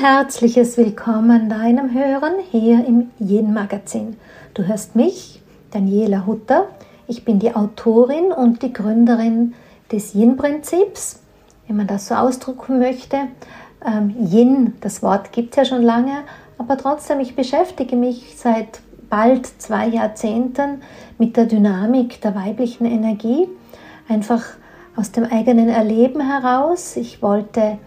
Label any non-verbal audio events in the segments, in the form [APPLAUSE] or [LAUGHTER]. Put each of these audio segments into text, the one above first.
herzliches Willkommen deinem Hören hier im Yin Magazin. Du hörst mich, Daniela Hutter. Ich bin die Autorin und die Gründerin des Yin-Prinzips, wenn man das so ausdrücken möchte. Ähm, Yin, das Wort gibt es ja schon lange, aber trotzdem, ich beschäftige mich seit bald zwei Jahrzehnten mit der Dynamik der weiblichen Energie, einfach aus dem eigenen Erleben heraus. Ich wollte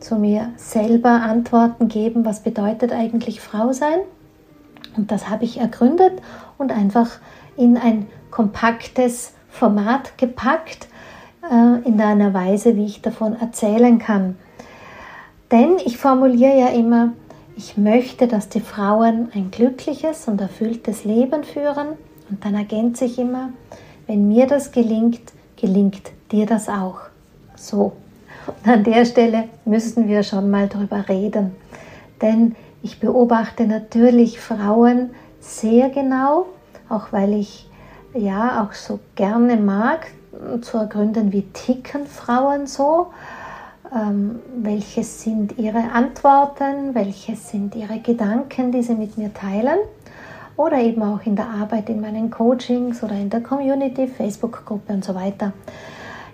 zu mir selber Antworten geben, was bedeutet eigentlich Frau sein. Und das habe ich ergründet und einfach in ein kompaktes Format gepackt, äh, in einer Weise, wie ich davon erzählen kann. Denn ich formuliere ja immer, ich möchte, dass die Frauen ein glückliches und erfülltes Leben führen. Und dann ergänze ich immer, wenn mir das gelingt, gelingt dir das auch. So. Und an der Stelle müssen wir schon mal drüber reden. Denn ich beobachte natürlich Frauen sehr genau, auch weil ich ja auch so gerne mag, zu ergründen, wie ticken Frauen so, ähm, welche sind ihre Antworten, welche sind ihre Gedanken, die sie mit mir teilen oder eben auch in der Arbeit in meinen Coachings oder in der Community, Facebook-Gruppe und so weiter.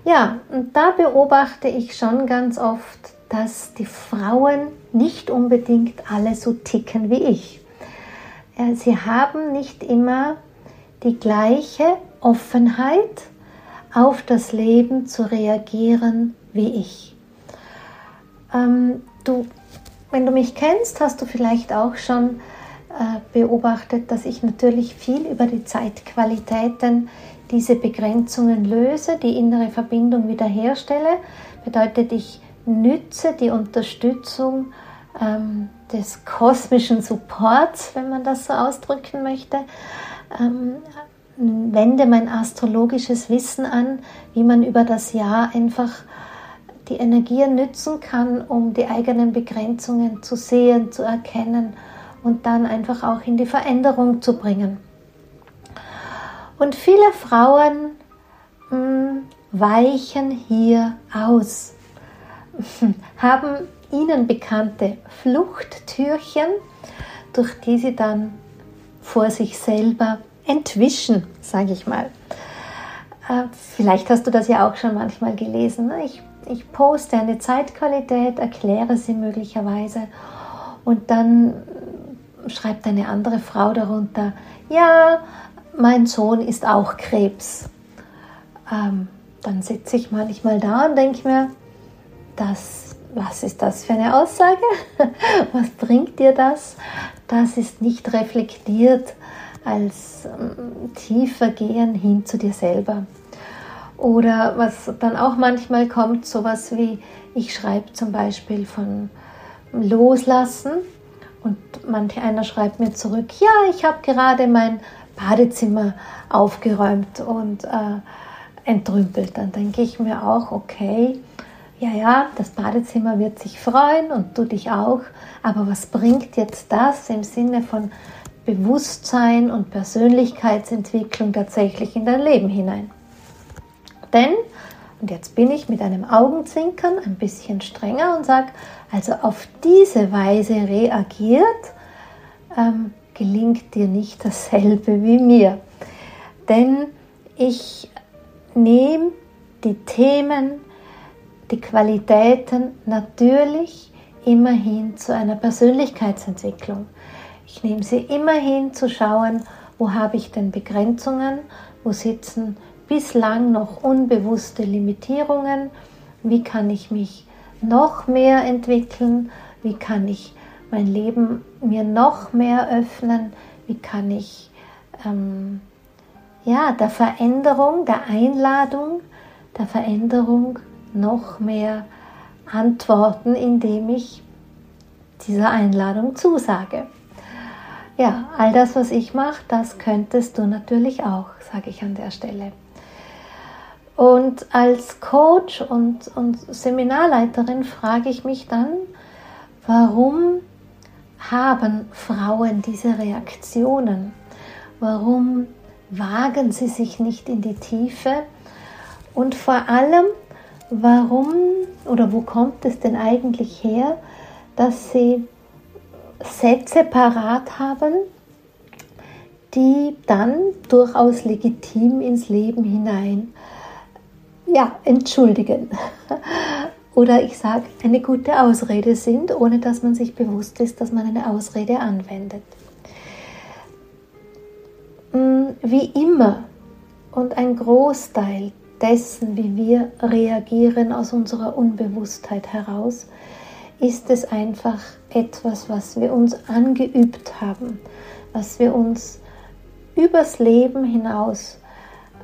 Ja, und da beobachte ich schon ganz oft, dass die Frauen nicht unbedingt alle so ticken wie ich. Sie haben nicht immer die gleiche Offenheit auf das Leben zu reagieren wie ich. Ähm, du, wenn du mich kennst, hast du vielleicht auch schon äh, beobachtet, dass ich natürlich viel über die Zeitqualitäten diese Begrenzungen löse, die innere Verbindung wiederherstelle, bedeutet, ich nütze die Unterstützung ähm, des kosmischen Supports, wenn man das so ausdrücken möchte, ähm, wende mein astrologisches Wissen an, wie man über das Jahr einfach die Energien nützen kann, um die eigenen Begrenzungen zu sehen, zu erkennen und dann einfach auch in die Veränderung zu bringen. Und viele Frauen mh, hm, weichen hier aus, [LAUGHS] haben ihnen bekannte Fluchttürchen, durch die sie dann vor sich selber entwischen, sage ich mal. Äh, vielleicht hast du das ja auch schon manchmal gelesen. Ne? Ich, ich poste eine Zeitqualität, erkläre sie möglicherweise und dann schreibt eine andere Frau darunter, ja, mein Sohn ist auch Krebs. Ähm, dann sitze ich manchmal da und denke mir, das, was ist das für eine Aussage? [LAUGHS] was bringt dir das? Das ist nicht reflektiert als ähm, tiefer Gehen hin zu dir selber. Oder was dann auch manchmal kommt, sowas wie, ich schreibe zum Beispiel von Loslassen und manch einer schreibt mir zurück, ja, ich habe gerade mein Badezimmer aufgeräumt und äh, entrümpelt. Dann denke ich mir auch, okay, ja, ja, das Badezimmer wird sich freuen und du dich auch, aber was bringt jetzt das im Sinne von Bewusstsein und Persönlichkeitsentwicklung tatsächlich in dein Leben hinein? Denn, und jetzt bin ich mit einem Augenzwinkern ein bisschen strenger und sage, also auf diese Weise reagiert, ähm, gelingt dir nicht dasselbe wie mir. Denn ich nehme die Themen, die Qualitäten natürlich immerhin zu einer Persönlichkeitsentwicklung. Ich nehme sie immerhin zu schauen, wo habe ich denn Begrenzungen, wo sitzen bislang noch unbewusste Limitierungen, wie kann ich mich noch mehr entwickeln, wie kann ich mein Leben mir noch mehr öffnen? Wie kann ich ähm, ja, der Veränderung, der Einladung, der Veränderung noch mehr antworten, indem ich dieser Einladung zusage? Ja, all das, was ich mache, das könntest du natürlich auch, sage ich an der Stelle. Und als Coach und, und Seminarleiterin frage ich mich dann, warum haben Frauen diese Reaktionen? Warum wagen sie sich nicht in die Tiefe? Und vor allem, warum oder wo kommt es denn eigentlich her, dass sie Sätze parat haben, die dann durchaus legitim ins Leben hinein ja, entschuldigen. Oder ich sage, eine gute Ausrede sind, ohne dass man sich bewusst ist, dass man eine Ausrede anwendet. Mm, wie immer und ein Großteil dessen, wie wir reagieren aus unserer Unbewusstheit heraus, ist es einfach etwas, was wir uns angeübt haben, was wir uns übers Leben hinaus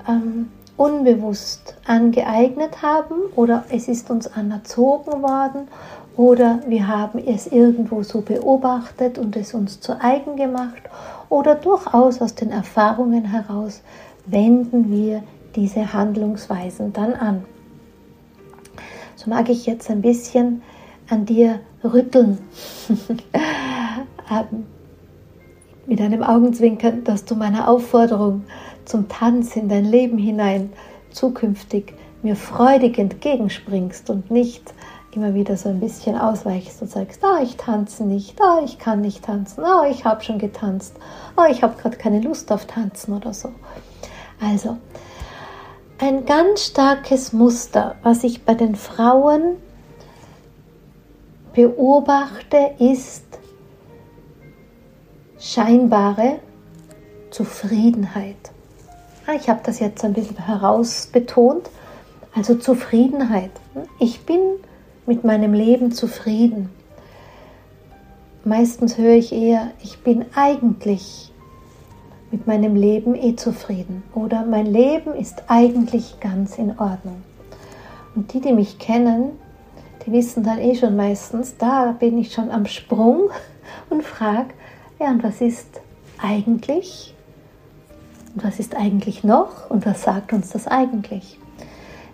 ähm, unbewusst angeeignet haben oder es ist uns anerzogen worden oder wir haben es irgendwo so beobachtet und es uns zu eigen gemacht oder durchaus aus den Erfahrungen heraus wenden wir diese Handlungsweisen dann an. So mag ich jetzt ein bisschen an dir rütteln, [LAUGHS] ähm, mit einem Augenzwinkern, dass du meiner Aufforderung zum Tanz in dein Leben hinein zukünftig mir freudig entgegenspringst und nicht immer wieder so ein bisschen ausweichst und sagst, ah, ich tanze nicht, ah, ich kann nicht tanzen, ah, ich habe schon getanzt, ah, ich habe gerade keine Lust auf Tanzen oder so. Also, ein ganz starkes Muster, was ich bei den Frauen beobachte, ist scheinbare Zufriedenheit. Ah, ich habe das jetzt ein bisschen herausbetont. Also Zufriedenheit. Ich bin mit meinem Leben zufrieden. Meistens höre ich eher, ich bin eigentlich mit meinem Leben eh zufrieden oder mein Leben ist eigentlich ganz in Ordnung. Und die, die mich kennen, die wissen dann eh schon meistens, da bin ich schon am Sprung [LAUGHS] und frage, ja, und was ist eigentlich? Und was ist eigentlich noch? Und was sagt uns das eigentlich?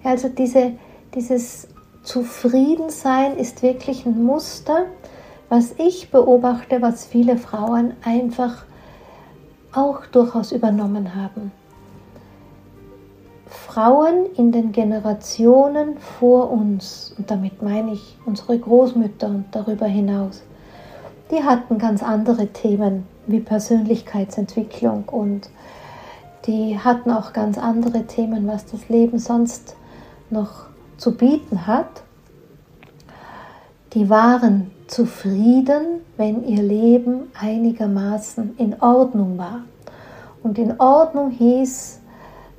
Also diese, dieses Zufriedensein ist wirklich ein Muster, was ich beobachte, was viele Frauen einfach auch durchaus übernommen haben. Frauen in den Generationen vor uns, und damit meine ich unsere Großmütter und darüber hinaus, die hatten ganz andere Themen wie Persönlichkeitsentwicklung und die hatten auch ganz andere Themen, was das Leben sonst noch zu bieten hat. Die waren zufrieden, wenn ihr Leben einigermaßen in Ordnung war. Und in Ordnung hieß,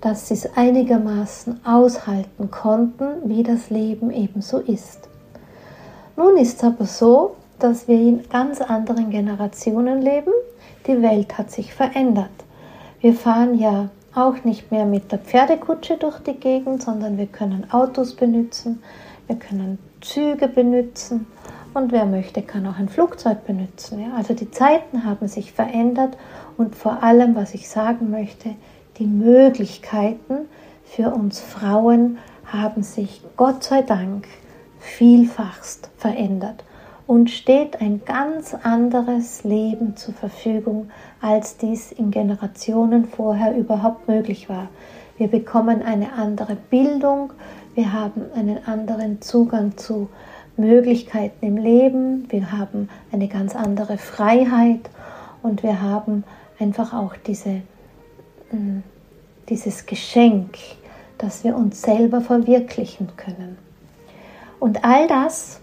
dass sie es einigermaßen aushalten konnten, wie das Leben eben so ist. Nun ist es aber so, dass wir in ganz anderen Generationen leben. Die Welt hat sich verändert. Wir fahren ja auch nicht mehr mit der Pferdekutsche durch die Gegend, sondern wir können Autos benutzen, wir können Züge benutzen und wer möchte, kann auch ein Flugzeug benutzen. Ja? Also die Zeiten haben sich verändert und vor allem, was ich sagen möchte, die Möglichkeiten für uns Frauen haben sich Gott sei Dank vielfachst verändert und steht ein ganz anderes Leben zur Verfügung, als dies in Generationen vorher überhaupt möglich war. Wir bekommen eine andere Bildung, wir haben einen anderen Zugang zu Möglichkeiten im Leben, wir haben eine ganz andere Freiheit und wir haben einfach auch diese, mm, dieses Geschenk, dass wir uns selber verwirklichen können. Und all das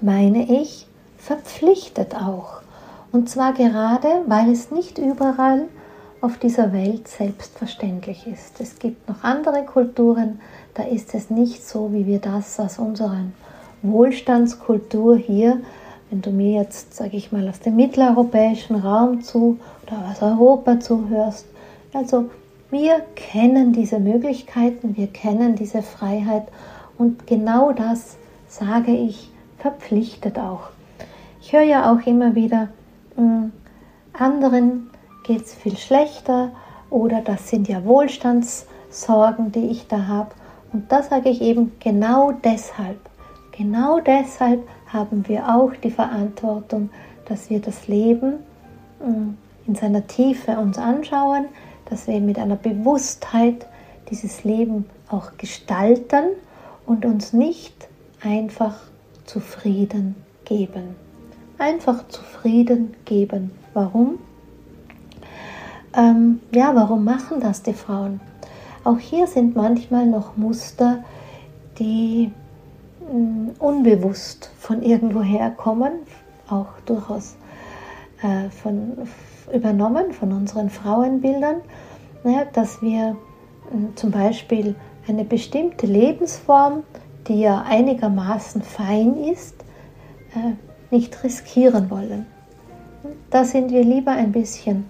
meine ich, verpflichtet auch. Und zwar gerade, weil es nicht überall auf dieser Welt selbstverständlich ist. Es gibt noch andere Kulturen, da ist es nicht so, wie wir das aus unserer Wohlstandskultur hier, wenn du mir jetzt, sage ich mal, aus dem mitteleuropäischen Raum zu oder aus Europa zuhörst. Also wir kennen diese Möglichkeiten, wir kennen diese Freiheit und genau das sage ich verpflichtet auch. Ich höre ja auch immer wieder, mh, hm, anderen geht es viel schlechter oder das sind ja Wohlstandssorgen, die ich da habe. Und da sage ich eben genau deshalb, genau deshalb haben wir auch die Verantwortung, dass wir das Leben mh, hm, in seiner Tiefe uns anschauen, dass wir mit einer Bewusstheit dieses Leben auch gestalten und uns nicht einfach zufrieden geben. einfach zufrieden geben. Warum? Ähm, ja, warum machen das die Frauen? Auch hier sind manchmal noch Muster, die mh, mm, unbewusst von irgendwoher kommen, auch durchaus äh, von, übernommen von unseren Frauenbildern, ja, dass wir mh, zum Beispiel eine bestimmte Lebensform, die ja einigermaßen fein ist, äh, nicht riskieren wollen. Da sind wir lieber ein bisschen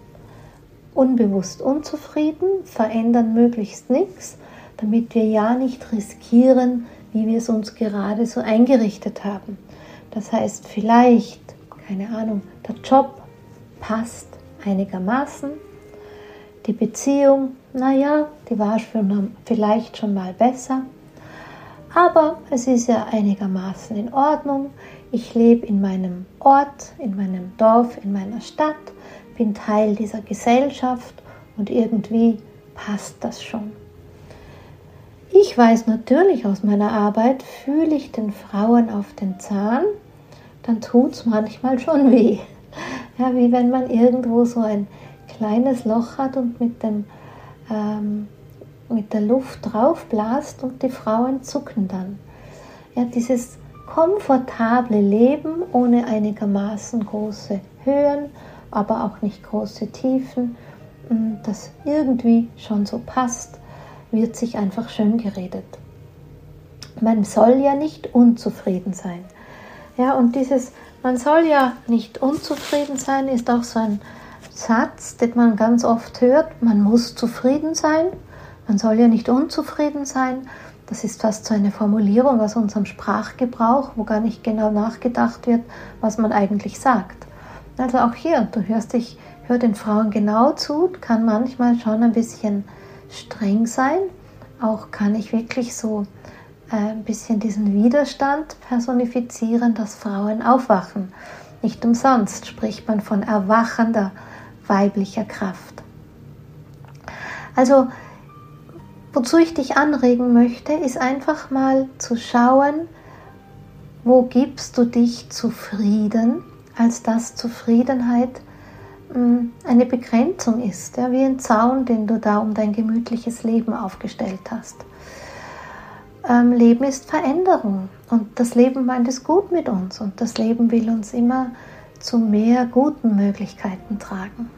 unbewusst unzufrieden, verändern möglichst nichts, damit wir ja nicht riskieren, wie wir es uns gerade so eingerichtet haben. Das heißt, vielleicht, keine Ahnung, der Job passt einigermaßen, die Beziehung, naja, die war schon, vielleicht schon mal besser, aber es ist ja einigermaßen in Ordnung. Ich lebe in meinem Ort, in meinem Dorf, in meiner Stadt, bin Teil dieser Gesellschaft und irgendwie passt das schon. Ich weiß natürlich aus meiner Arbeit, fühle ich den Frauen auf den Zahn, dann tut es manchmal schon weh. Ja, wie wenn man irgendwo so ein kleines Loch hat und mit, dem, ähm, mit der Luft drauf blast und die Frauen zucken dann. Ja, dieses komfortable Leben ohne einigermaßen große Höhen, aber auch nicht große Tiefen, mm, das irgendwie schon so passt, wird sich einfach schön geredet. Man soll ja nicht unzufrieden sein. Ja, und dieses, man soll ja nicht unzufrieden sein, ist auch so ein Satz, den man ganz oft hört. Man muss zufrieden sein. Man soll ja nicht unzufrieden sein. Das ist fast so eine Formulierung aus unserem Sprachgebrauch, wo gar nicht genau nachgedacht wird, was man eigentlich sagt. Also auch hier, du hörst dich, hör den Frauen genau zu, kann manchmal schon ein bisschen streng sein. Auch kann ich wirklich so äh, ein bisschen diesen Widerstand personifizieren, dass Frauen aufwachen. Nicht umsonst spricht man von erwachender weiblicher Kraft. Also Wozu ich dich anregen möchte, ist einfach mal zu schauen, wo gibst du dich zufrieden, als dass Zufriedenheit hm, eine Begrenzung ist, ja, wie ein Zaun, den du da um dein gemütliches Leben aufgestellt hast. Ähm, Leben ist Veränderung und das Leben meint es gut mit uns und das Leben will uns immer zu mehr guten Möglichkeiten tragen.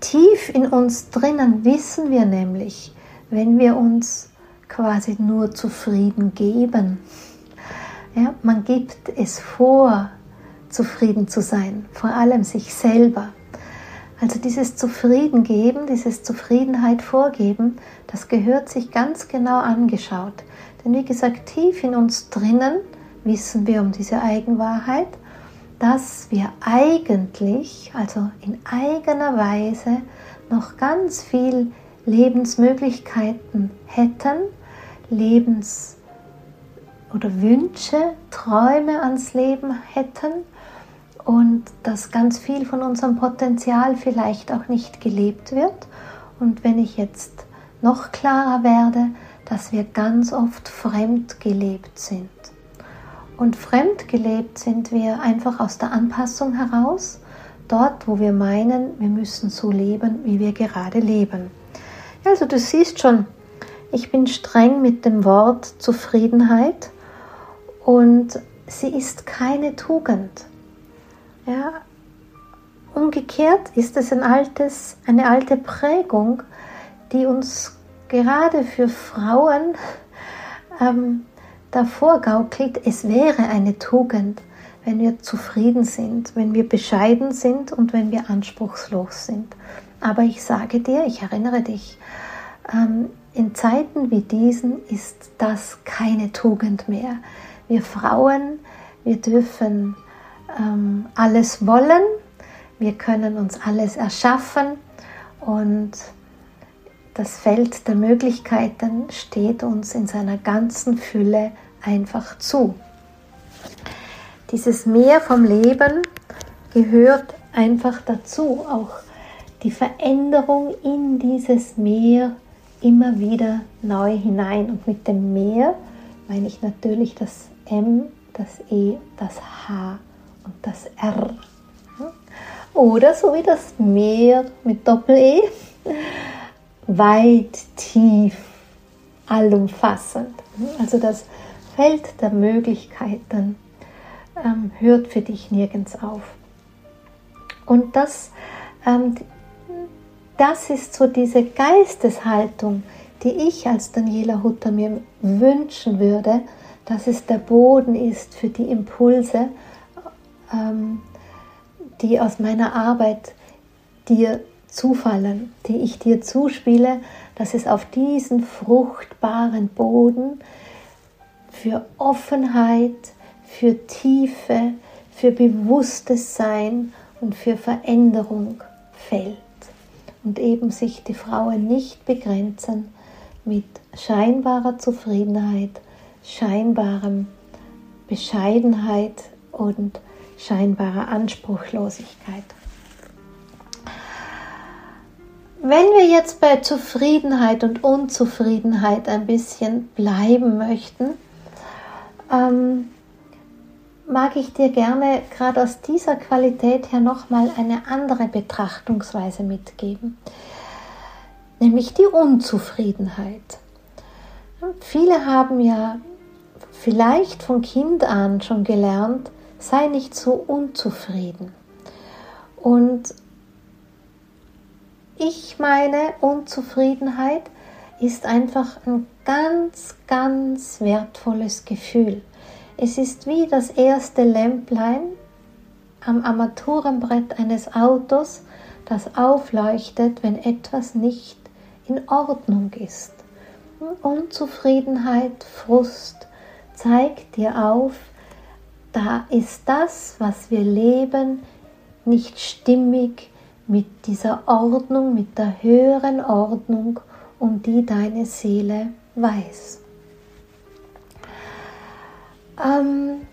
Tief in uns drinnen wissen wir nämlich, wenn wir uns quasi nur zufrieden geben. Ja, man gibt es vor, zufrieden zu sein, vor allem sich selber. Also dieses Zufrieden geben, dieses Zufriedenheit vorgeben, das gehört sich ganz genau angeschaut. Denn wie gesagt, tief in uns drinnen wissen wir um diese Eigenwahrheit dass wir eigentlich, also in eigener Weise, noch ganz viel Lebensmöglichkeiten hätten, Lebens- oder Wünsche, Träume ans Leben hätten und dass ganz viel von unserem Potenzial vielleicht auch nicht gelebt wird. Und wenn ich jetzt noch klarer werde, dass wir ganz oft fremd gelebt sind. Und fremd gelebt sind wir einfach aus der Anpassung heraus, dort, wo wir meinen, wir müssen so leben, wie wir gerade leben. Also du siehst schon, ich bin streng mit dem Wort Zufriedenheit und sie ist keine Tugend. Ja, umgekehrt ist es ein altes, eine alte Prägung, die uns gerade für Frauen ähm, davor gaukelt, es wäre eine Tugend, wenn wir zufrieden sind, wenn wir bescheiden sind und wenn wir anspruchslos sind. Aber ich sage dir, ich erinnere dich, ähm, in Zeiten wie diesen ist das keine Tugend mehr. Wir Frauen, wir dürfen ähm, alles wollen, wir können uns alles erschaffen und das Feld der Möglichkeiten steht uns in seiner ganzen Fülle einfach zu. Dieses Meer vom Leben gehört einfach dazu, auch die Veränderung in dieses Meer immer wieder neu hinein. Und mit dem Meer meine ich natürlich das M, das E, das H und das R. Oder so wie das Meer mit Doppel-E, weit, tief, allumfassend. Also das Feld der Möglichkeiten ähm, hört für dich nirgends auf. Und das, ähm, das ist so diese Geisteshaltung, die ich als Daniela Hutter mir wünschen würde, dass es der Boden ist für die Impulse, ähm, die aus meiner Arbeit dir zufallen, die ich dir zuspiele, dass es auf diesen fruchtbaren Boden für Offenheit, für Tiefe, für bewusstes Sein und für Veränderung fällt. Und eben sich die Frauen nicht begrenzen mit scheinbarer Zufriedenheit, scheinbarem Bescheidenheit und scheinbarer Anspruchlosigkeit. Wenn wir jetzt bei Zufriedenheit und Unzufriedenheit ein bisschen bleiben möchten, ähm, mag ich dir gerne gerade aus dieser Qualität her nochmal eine andere Betrachtungsweise mitgeben, nämlich die Unzufriedenheit. Viele haben ja vielleicht von Kind an schon gelernt, sei nicht so unzufrieden. Und ich meine, Unzufriedenheit ist einfach ein ganz, ganz wertvolles Gefühl. Es ist wie das erste Lämplein am Armaturenbrett eines Autos, das aufleuchtet, wenn etwas nicht in Ordnung ist. Unzufriedenheit, Frust zeigt dir auf, da ist das, was wir leben, nicht stimmig mit dieser Ordnung, mit der höheren Ordnung, um die deine Seele weiß. Ähm,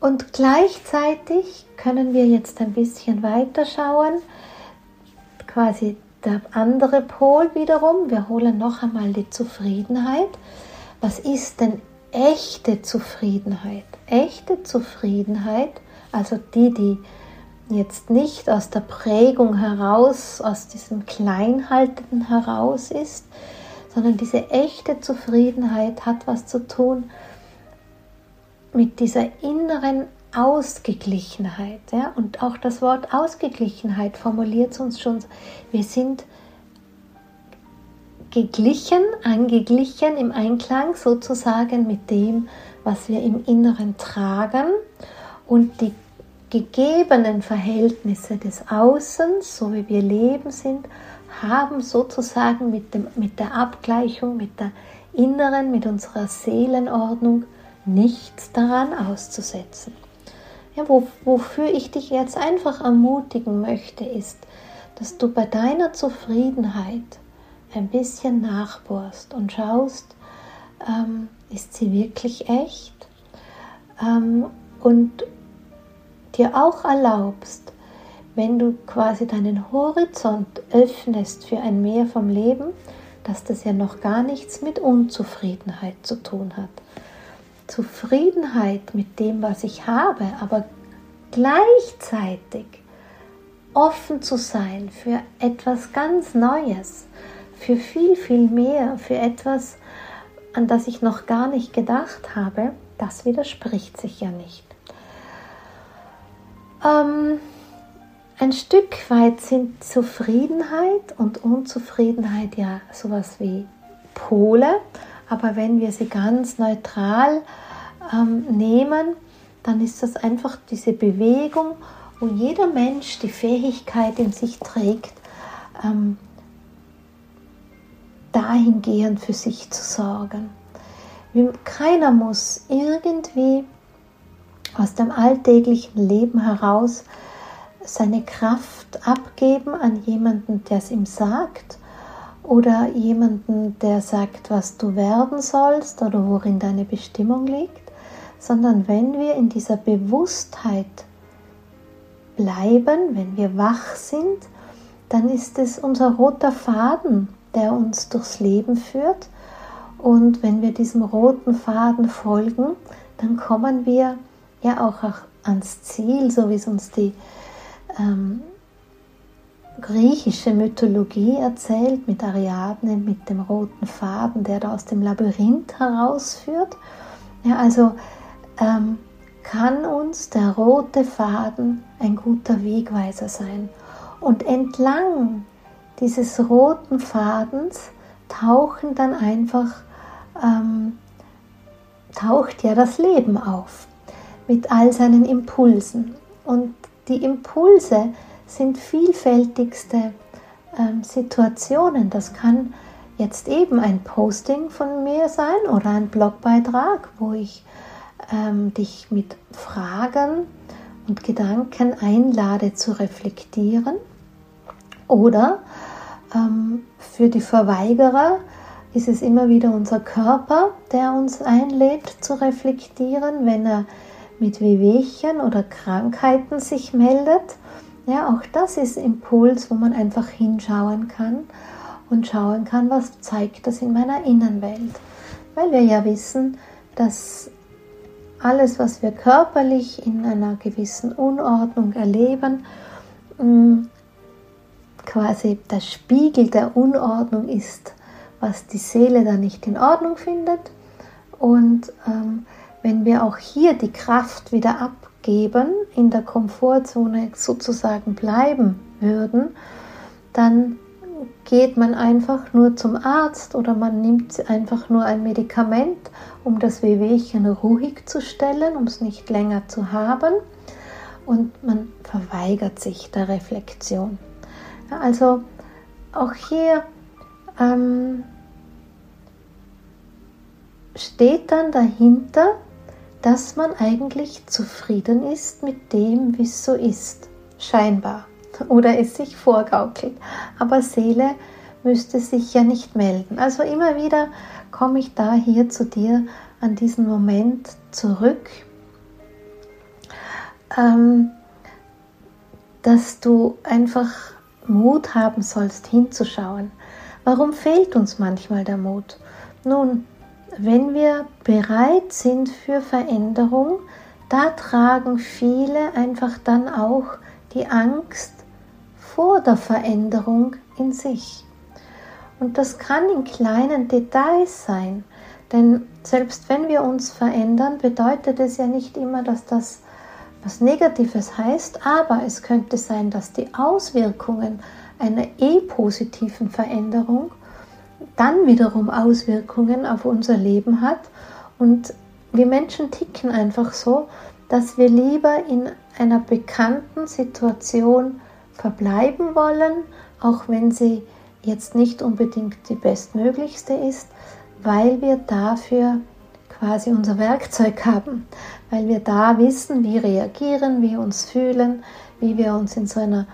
und gleichzeitig können wir jetzt ein bisschen weiter schauen, quasi der andere Pol wiederum. Wir holen noch einmal die Zufriedenheit. Was ist denn echte Zufriedenheit? Echte Zufriedenheit, also die, die jetzt nicht aus der Prägung heraus, aus diesem Kleinhalten heraus ist, sondern diese echte Zufriedenheit hat was zu tun mit dieser inneren Ausgeglichenheit. Ja? Und auch das Wort Ausgeglichenheit formuliert uns schon, wir sind geglichen, angeglichen im Einklang sozusagen mit dem, was wir im Inneren tragen und die gegebenen Verhältnisse des Außens, so wie wir leben sind, haben sozusagen mit, dem, mit der Abgleichung, mit der inneren, mit unserer Seelenordnung nichts daran auszusetzen. Ja, wo, wofür ich dich jetzt einfach ermutigen möchte, ist, dass du bei deiner Zufriedenheit ein bisschen nachbohrst und schaust, ähm, ist sie wirklich echt? Ähm, und dir auch erlaubst, wenn du quasi deinen Horizont öffnest für ein Mehr vom Leben, dass das ja noch gar nichts mit Unzufriedenheit zu tun hat, Zufriedenheit mit dem, was ich habe, aber gleichzeitig offen zu sein für etwas ganz Neues, für viel, viel mehr, für etwas, an das ich noch gar nicht gedacht habe, das widerspricht sich ja nicht. Ähm, ein Stück weit sind Zufriedenheit und Unzufriedenheit ja sowas wie Pole, aber wenn wir sie ganz neutral ähm, nehmen, dann ist das einfach diese Bewegung, wo jeder Mensch die Fähigkeit in sich trägt, ähm, dahingehend für sich zu sorgen. Keiner muss irgendwie aus dem alltäglichen Leben heraus seine Kraft abgeben an jemanden, der es ihm sagt oder jemanden, der sagt, was du werden sollst oder worin deine Bestimmung liegt, sondern wenn wir in dieser Bewusstheit bleiben, wenn wir wach sind, dann ist es unser roter Faden, der uns durchs Leben führt. Und wenn wir diesem roten Faden folgen, dann kommen wir ja auch ans Ziel, so wie es uns die ähm, griechische Mythologie erzählt, mit Ariadne, mit dem roten Faden, der da aus dem Labyrinth herausführt. Ja, also ähm, kann uns der rote Faden ein guter Wegweiser sein. Und entlang dieses roten Fadens tauchen dann einfach, ähm, taucht ja das Leben auf mit all seinen Impulsen. Und die Impulse sind vielfältigste ähm, Situationen. Das kann jetzt eben ein Posting von mir sein oder ein Blogbeitrag, wo ich ähm, dich mit Fragen und Gedanken einlade zu reflektieren. Oder ähm, für die Verweigerer ist es immer wieder unser Körper, der uns einlädt zu reflektieren, wenn er mit Wehwehchen oder Krankheiten sich meldet. Ja, auch das ist Impuls, wo man einfach hinschauen kann und schauen kann, was zeigt das in meiner Innenwelt. Weil wir ja wissen, dass alles, was wir körperlich in einer gewissen Unordnung erleben, mm, quasi der Spiegel der Unordnung ist, was die Seele da nicht in Ordnung findet. Und ähm, wenn wir auch hier die Kraft wieder abgeben, in der Komfortzone sozusagen bleiben würden, dann geht man einfach nur zum Arzt oder man nimmt einfach nur ein Medikament, um das Wehwehchen ruhig zu stellen, um es nicht länger zu haben. Und man verweigert sich der Reflexion. Also auch hier ähm, steht dann dahinter, dass man eigentlich zufrieden ist mit dem, wie es so ist. Scheinbar oder es sich vorgaukelt. Aber Seele müsste sich ja nicht melden. Also immer wieder komme ich da hier zu dir an diesen Moment zurück, ähm, dass du einfach Mut haben sollst, hinzuschauen. Warum fehlt uns manchmal der Mut? Nun, wenn wir bereit sind für Veränderung, da tragen viele einfach dann auch die Angst vor der Veränderung in sich. Und das kann in kleinen Details sein, denn selbst wenn wir uns verändern, bedeutet es ja nicht immer, dass das was Negatives heißt, aber es könnte sein, dass die Auswirkungen einer eh positiven Veränderung dann wiederum Auswirkungen auf unser Leben hat. Und wir Menschen ticken einfach so, dass wir lieber in einer bekannten Situation verbleiben wollen, auch wenn sie jetzt nicht unbedingt die bestmöglichste ist, weil wir dafür quasi unser Werkzeug haben, weil wir da wissen, wie reagieren, wie uns fühlen, wie wir uns in so einer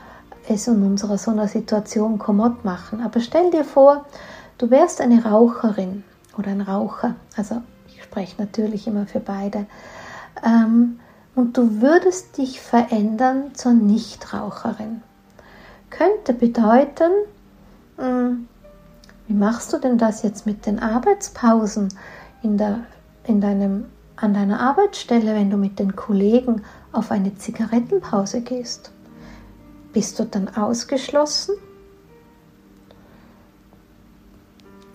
es in unserer so einer Situation kommod machen. Aber stell dir vor, du wärst eine Raucherin oder ein Raucher, also ich spreche natürlich immer für beide, ähm, und du würdest dich verändern zur Nichtraucherin könnte bedeuten, hm, wie machst du denn das jetzt mit den Arbeitspausen in der, in deinem, an deiner Arbeitsstelle, wenn du mit den Kollegen auf eine Zigarettenpause gehst? Bist du dann ausgeschlossen?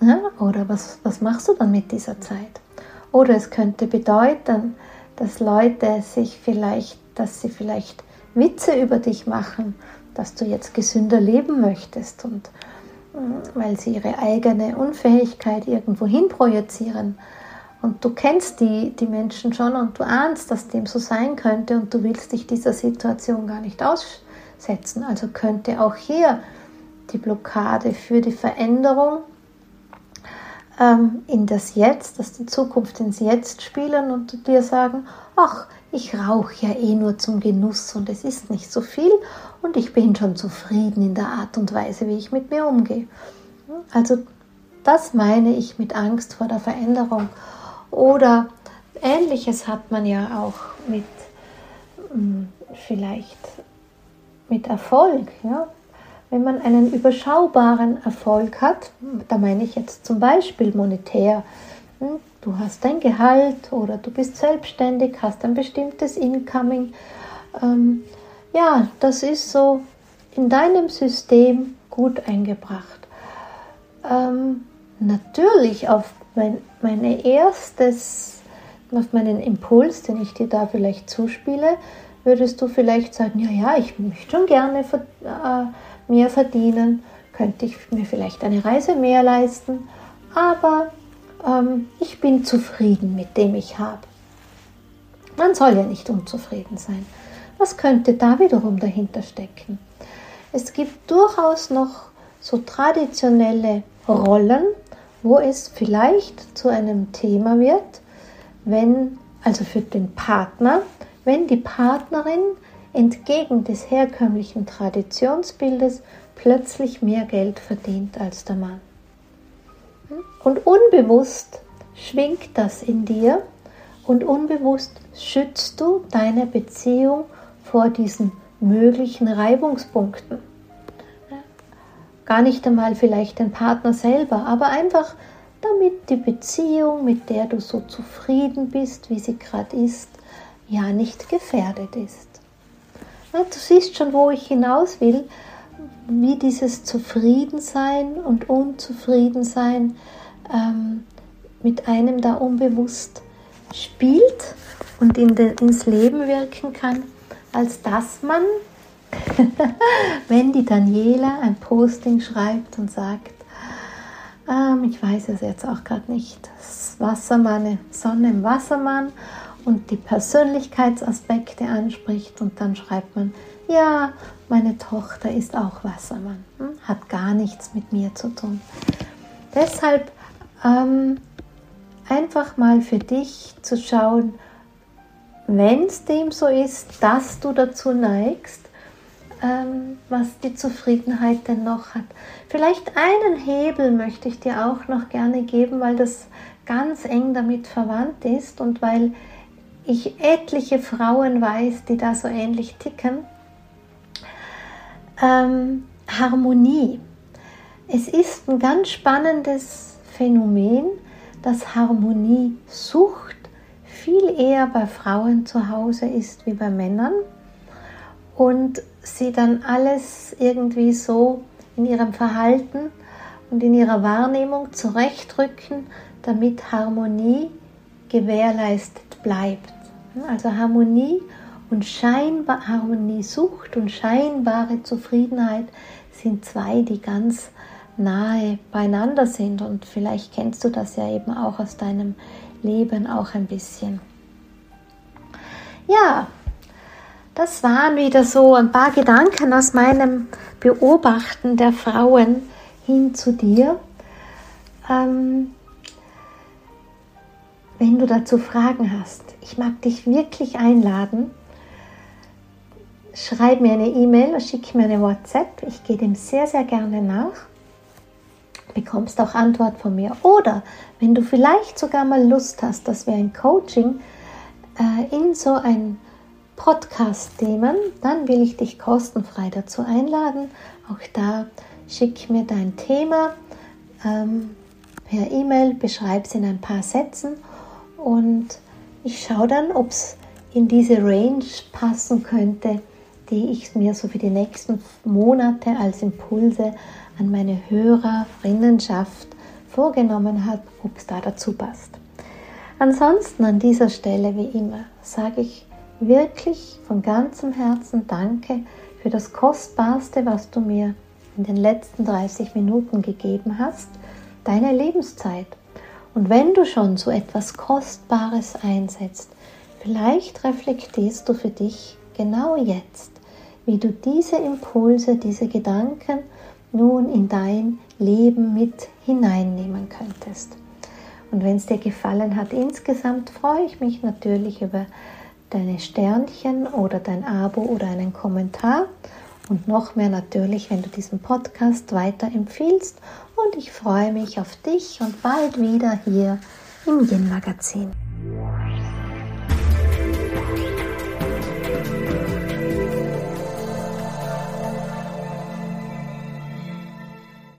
Ja, oder was, was machst du dann mit dieser Zeit? Oder es könnte bedeuten, dass Leute sich vielleicht, dass sie vielleicht Witze über dich machen dass du jetzt gesünder leben möchtest und mm, weil sie ihre eigene Unfähigkeit irgendwo hin projizieren. Und du kennst die, die Menschen schon und du ahnst, dass dem so sein könnte und du willst dich dieser Situation gar nicht aussetzen. Also könnte auch hier die Blockade für die Veränderung ähm, in das Jetzt, dass die Zukunft ins Jetzt spielen und dir sagen, ach, ich rauche ja eh nur zum Genuss und es ist nicht so viel und ich bin schon zufrieden in der Art und Weise, wie ich mit mir umgehe. Also das meine ich mit Angst vor der Veränderung. Oder ähnliches hat man ja auch mit hm, vielleicht mit Erfolg. Ja? Wenn man einen überschaubaren Erfolg hat, da meine ich jetzt zum Beispiel monetär, hm, du hast dein Gehalt oder du bist selbstständig, hast ein bestimmtes Incoming. Ähm, ja, das ist so in deinem System gut eingebracht. Ähm, natürlich auf mein, meine erstes, auf meinen Impuls, den ich dir da vielleicht zuspiele, würdest du vielleicht sagen, ja, ja, ich möchte schon gerne äh, mehr verdienen, könnte ich mir vielleicht eine Reise mehr leisten, aber ähm, ich bin zufrieden mit dem ich habe. Man soll ja nicht unzufrieden sein. Was könnte da wiederum dahinter stecken? Es gibt durchaus noch so traditionelle Rollen, wo es vielleicht zu einem Thema wird, wenn, also für den Partner, wenn die Partnerin entgegen des herkömmlichen Traditionsbildes plötzlich mehr Geld verdient als der Mann. Und unbewusst schwingt das in dir und unbewusst schützt du deine Beziehung vor diesen möglichen Reibungspunkten. Gar nicht einmal vielleicht den Partner selber, aber einfach damit die Beziehung, mit der du so zufrieden bist, wie sie gerade ist, ja nicht gefährdet ist. Du siehst schon, wo ich hinaus will, wie dieses Zufriedensein und Unzufriedensein ähm, mit einem da unbewusst spielt und in de, ins Leben wirken kann, als dass man, [LAUGHS] wenn die Daniela ein Posting schreibt und sagt, ähm, ich weiß es jetzt auch gerade nicht, Wassermann, Sonne im Wassermann und die Persönlichkeitsaspekte anspricht und dann schreibt man, ja, meine Tochter ist auch Wassermann, hm? hat gar nichts mit mir zu tun. Deshalb ähm, einfach mal für dich zu schauen, wenn es dem so ist, dass du dazu neigst, ähm, was die Zufriedenheit denn noch hat. Vielleicht einen Hebel möchte ich dir auch noch gerne geben, weil das ganz eng damit verwandt ist und weil ich etliche Frauen weiß, die da so ähnlich ticken. Ähm, Harmonie. Es ist ein ganz spannendes Phänomen, dass Harmoniesucht viel eher bei Frauen zu Hause ist wie bei Männern und sie dann alles irgendwie so in ihrem Verhalten und in ihrer Wahrnehmung zurechtrücken, damit Harmonie gewährleistet bleibt. Also Harmonie und scheinbar Harmoniesucht und scheinbare Zufriedenheit sind zwei, die ganz nahe beieinander sind. Und vielleicht kennst du das ja eben auch aus deinem Leben auch ein bisschen. Ja, das waren wieder so ein paar Gedanken aus meinem Beobachten der Frauen hin zu dir. Ähm, wenn du dazu Fragen hast, ich mag dich wirklich einladen. Schreib mir eine E-Mail, schick mir eine WhatsApp. Ich gehe dem sehr, sehr gerne nach bekommst auch Antwort von mir. Oder wenn du vielleicht sogar mal Lust hast, dass wir ein Coaching äh, in so ein Podcast nehmen, dann will ich dich kostenfrei dazu einladen. Auch da schick mir dein Thema ähm, per E-Mail, beschreib es in ein paar Sätzen und ich schaue dann, ob es in diese Range passen könnte, die ich mir so für die nächsten Monate als Impulse an meine Hörerinnenschaft vorgenommen habe, ob es da dazu passt. Ansonsten an dieser Stelle, wie immer, sage ich wirklich von ganzem Herzen Danke für das Kostbarste, was du mir in den letzten 30 Minuten gegeben hast, deine Lebenszeit. Und wenn du schon so etwas Kostbares einsetzt, vielleicht reflektierst du für dich genau jetzt, wie du diese Impulse, diese Gedanken nun in dein Leben mit hineinnehmen könntest. Und wenn es dir gefallen hat insgesamt, freue ich mich natürlich über deine Sternchen oder dein Abo oder einen Kommentar. Und noch mehr natürlich, wenn du diesen Podcast weiterempfiehlst. Und ich freue mich auf dich und bald wieder hier im Yin Magazin.